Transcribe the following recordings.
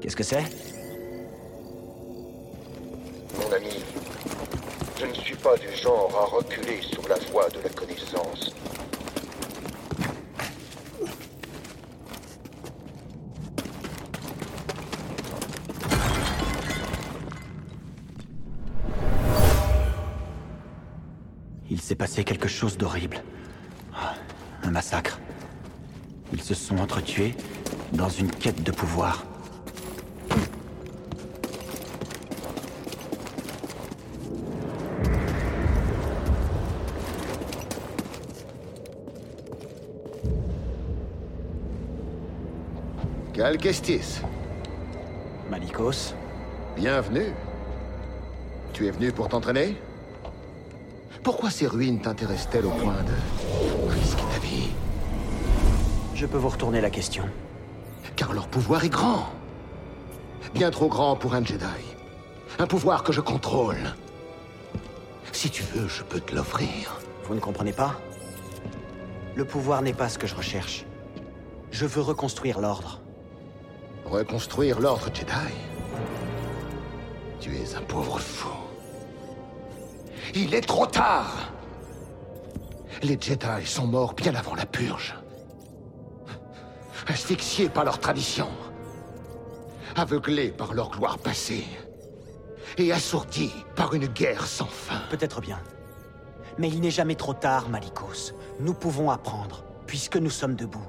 Qu'est-ce que c'est Mon ami, je ne suis pas du genre à reculer sur la voie de la connaissance. Il s'est passé quelque chose d'horrible. Ah, Un massacre. Ils se sont entretués dans une quête de pouvoir. Calquestis, Malikos bienvenue. Tu es venu pour t'entraîner? Pourquoi ces ruines t'intéressent-elles au point de risquer ta vie? Je peux vous retourner la question. Car leur pouvoir est grand. Bien trop grand pour un Jedi. Un pouvoir que je contrôle. Si tu veux, je peux te l'offrir. Vous ne comprenez pas? Le pouvoir n'est pas ce que je recherche. Je veux reconstruire l'ordre. Reconstruire l'ordre Jedi Tu es un pauvre fou. Il est trop tard Les Jedi sont morts bien avant la purge. Asphyxiés par leur tradition. Aveuglés par leur gloire passée. Et assourdis par une guerre sans fin. Peut-être bien. Mais il n'est jamais trop tard, Malikos. Nous pouvons apprendre, puisque nous sommes debout.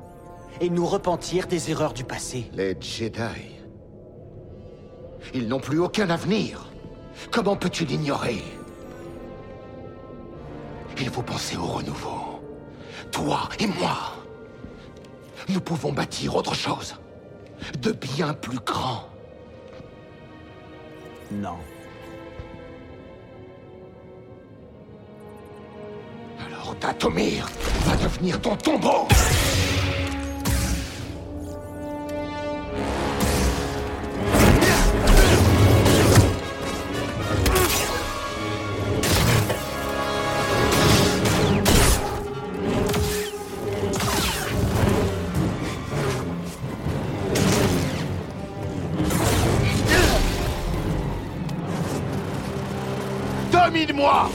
Et nous repentir des erreurs du passé. Les Jedi. Ils n'ont plus aucun avenir. Comment peux-tu l'ignorer? Il faut penser au renouveau. Toi et moi. Nous pouvons bâtir autre chose. De bien plus grand. Non. Alors Datomir va devenir ton tombeau Domine-moi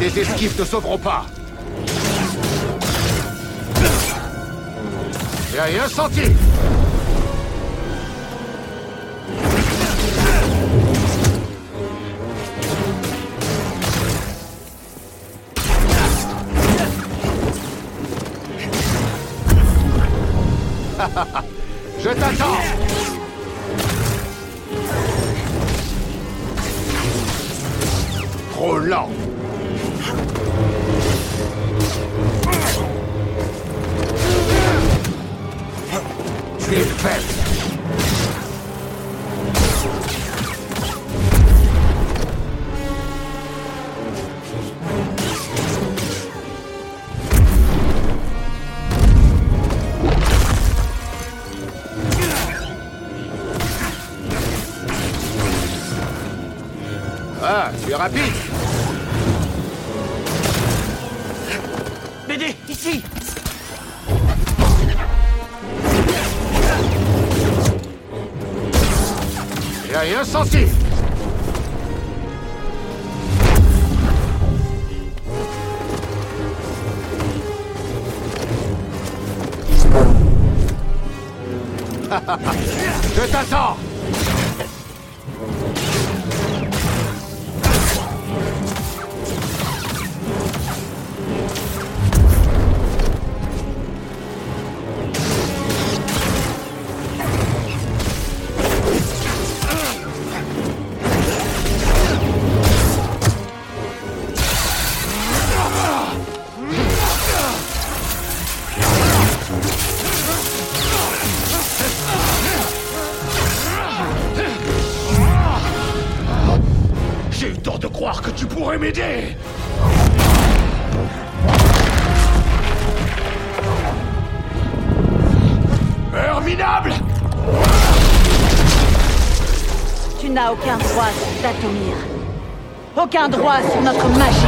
Tes esquives ne sauveront pas. J'ai rien senti Je t'attends. Trop lent. Tu es faible Ah, tu es rapide. BD, ici. J'ai rien senti tu pourrais m'aider Herminable Tu n'as aucun droit sur Datomir. Aucun droit sur notre magie.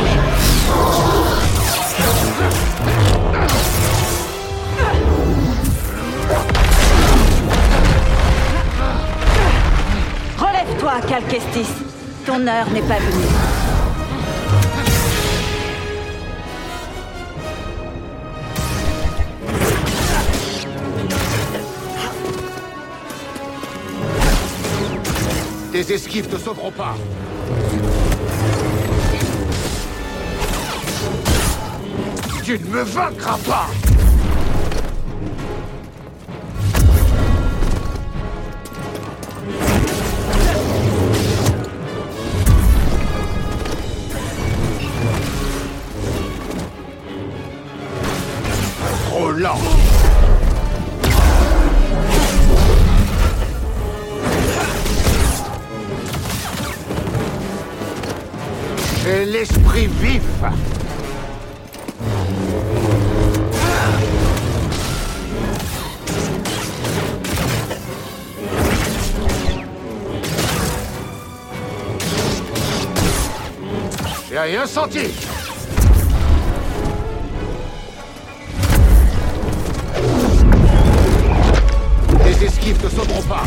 Relève-toi, Calquestis. Ton heure n'est pas venue. Tes esquives te sauveront pas. Tu ne me vaincras pas L'esprit vif. J'ai rien senti. Les esquives ne sauteront pas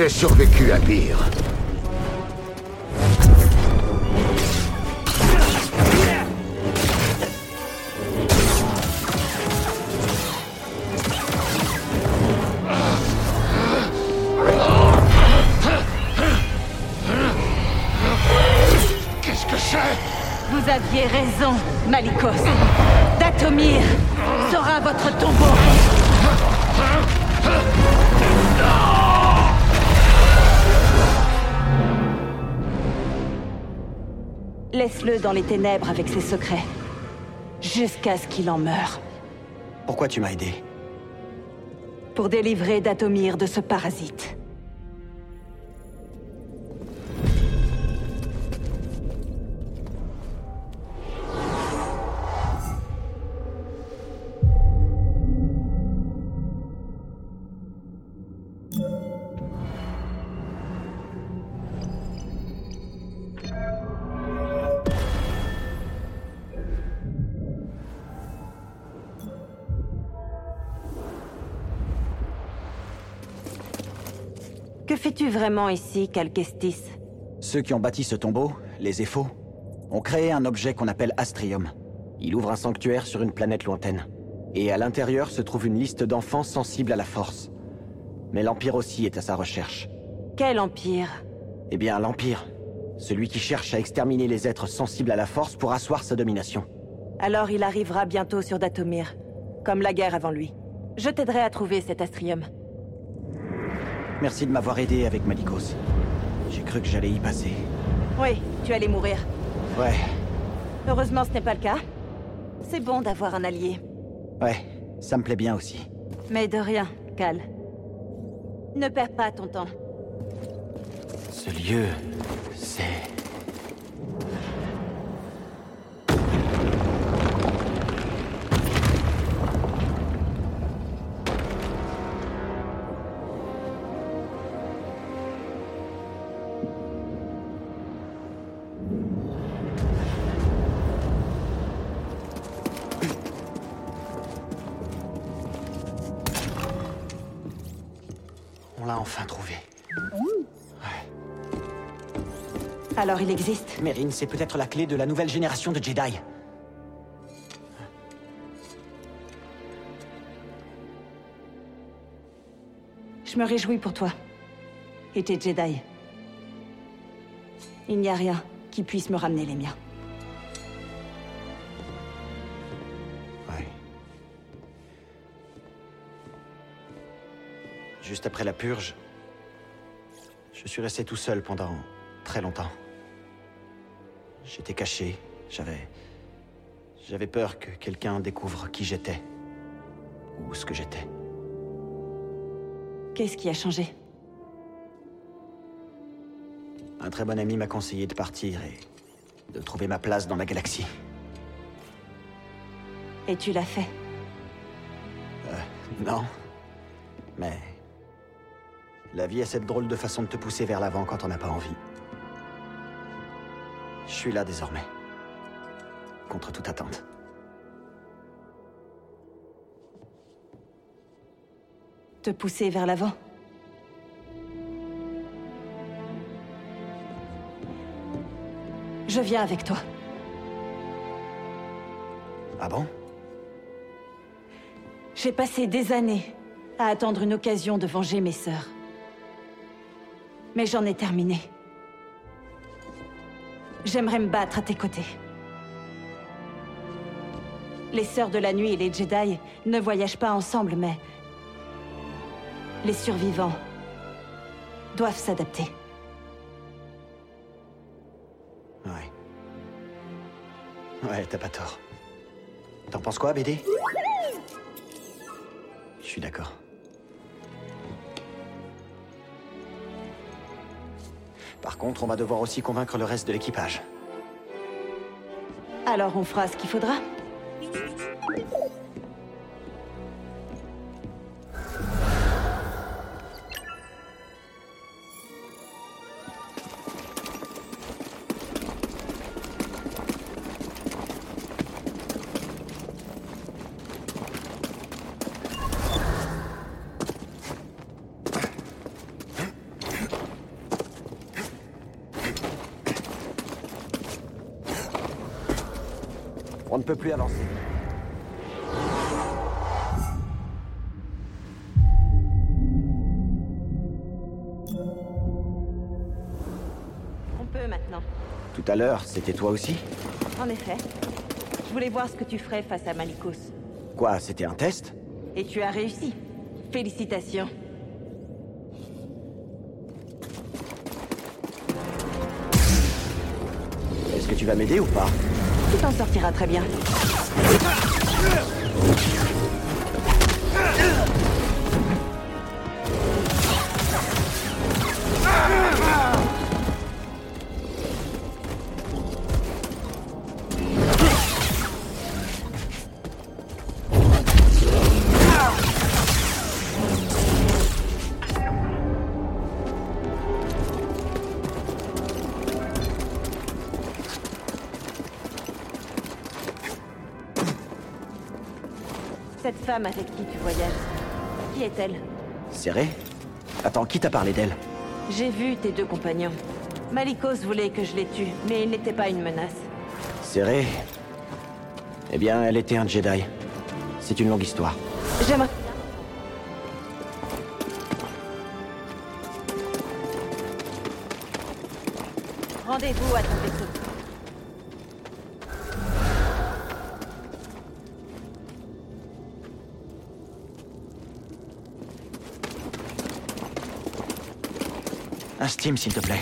J'ai survécu à pire. Vous aviez raison, Malikos. Datomir sera votre tombeau. Laisse-le dans les ténèbres avec ses secrets. Jusqu'à ce qu'il en meure. Pourquoi tu m'as aidé? Pour délivrer Datomir de ce parasite. Fais-tu vraiment ici, Calquestis? Ceux qui ont bâti ce tombeau, les Éphos, ont créé un objet qu'on appelle Astrium. Il ouvre un sanctuaire sur une planète lointaine. Et à l'intérieur se trouve une liste d'enfants sensibles à la force. Mais l'Empire aussi est à sa recherche. Quel empire? Eh bien, l'Empire. Celui qui cherche à exterminer les êtres sensibles à la force pour asseoir sa domination. Alors il arrivera bientôt sur Datomir, comme la guerre avant lui. Je t'aiderai à trouver cet astrium. Merci de m'avoir aidé avec Malikos. J'ai cru que j'allais y passer. Oui, tu allais mourir. Ouais, Heureusement, ce n'est pas le cas. C'est bon d'avoir un allié. ouais, ça me plaît bien aussi. Mais de rien, Cal. Ne perds pas ton temps. Ce lieu, c'est... Alors il existe Meryn, c'est peut-être la clé de la nouvelle génération de Jedi. Je me réjouis pour toi. et tes Jedi. Il n'y a rien qui puisse me ramener les miens. Ouais. Juste après la purge, je suis resté tout seul pendant très longtemps. J'étais caché, j'avais... J'avais peur que quelqu'un découvre qui j'étais. Ou ce que j'étais. Qu'est-ce qui a changé? Un très bon ami m'a conseillé de partir et de trouver ma place dans la galaxie. Et tu l'as fait? Non. Mais... La vie a cette drôle de façon de te pousser vers l'avant quand on n'a pas envie. Je suis là désormais. Contre toute attente. Te pousser vers l'avant Je viens avec toi. Ah bon? J'ai passé des années à attendre une occasion de venger mes sœurs. Mais j'en ai terminé. J'aimerais me battre à tes côtés. Les Sœurs de la Nuit et les Jedi ne voyagent pas ensemble, mais... Les survivants doivent s'adapter. Ouais. Ouais, t'as pas tort. T'en penses quoi, BD Je suis d'accord. Contre, on va devoir aussi convaincre le reste de l'équipage. Alors on fera ce qu'il faudra. Peut plus avancer. On peut maintenant. Tout à l'heure, c'était toi aussi? En effet. Je voulais voir ce que tu ferais face à Malikos. Quoi, c'était un test? Et tu as réussi. Félicitations. Est-ce que tu vas m'aider ou pas? Tu t'en sortiras très bien. Femme avec qui tu voyages, qui est-elle? Serré Attends, qui t'a parlé d'elle? J'ai vu tes deux compagnons. Malikos voulait que je les tue, mais il n'était pas une menace. Serré Eh bien, elle était un Jedi. C'est une longue histoire. J'aimerais... Rendez-vous à ton vaisseau. Un Steam, s'il te plaît.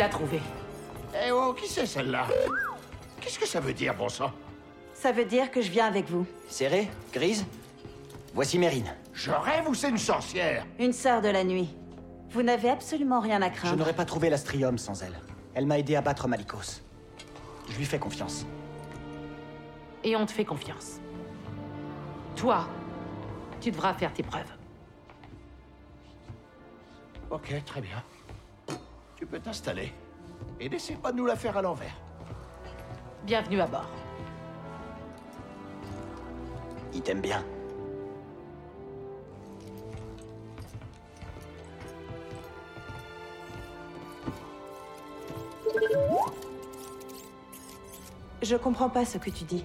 Tu l'as trouvé. Eh oh, qui c'est celle-là? Qu'est-ce que ça veut dire, bon sang? Ça veut dire que je viens avec vous. Serré Grise? Voici Mérine. Je rêve ou c'est une sorcière? Une sœur de la nuit. Vous n'avez absolument rien à Je craindre. n'aurais pas trouvé l'Astrium sans elle. Elle m'a aidé à battre Malikos. Je lui fais confiance. Et on te fait confiance. Toi, tu devras faire tes preuves. Ok, très bien. Tu peux t'installer. Et n'essaie pas de nous la faire à l'envers. Bienvenue à bord. Il t'aime bien. Je comprends pas ce que tu dis.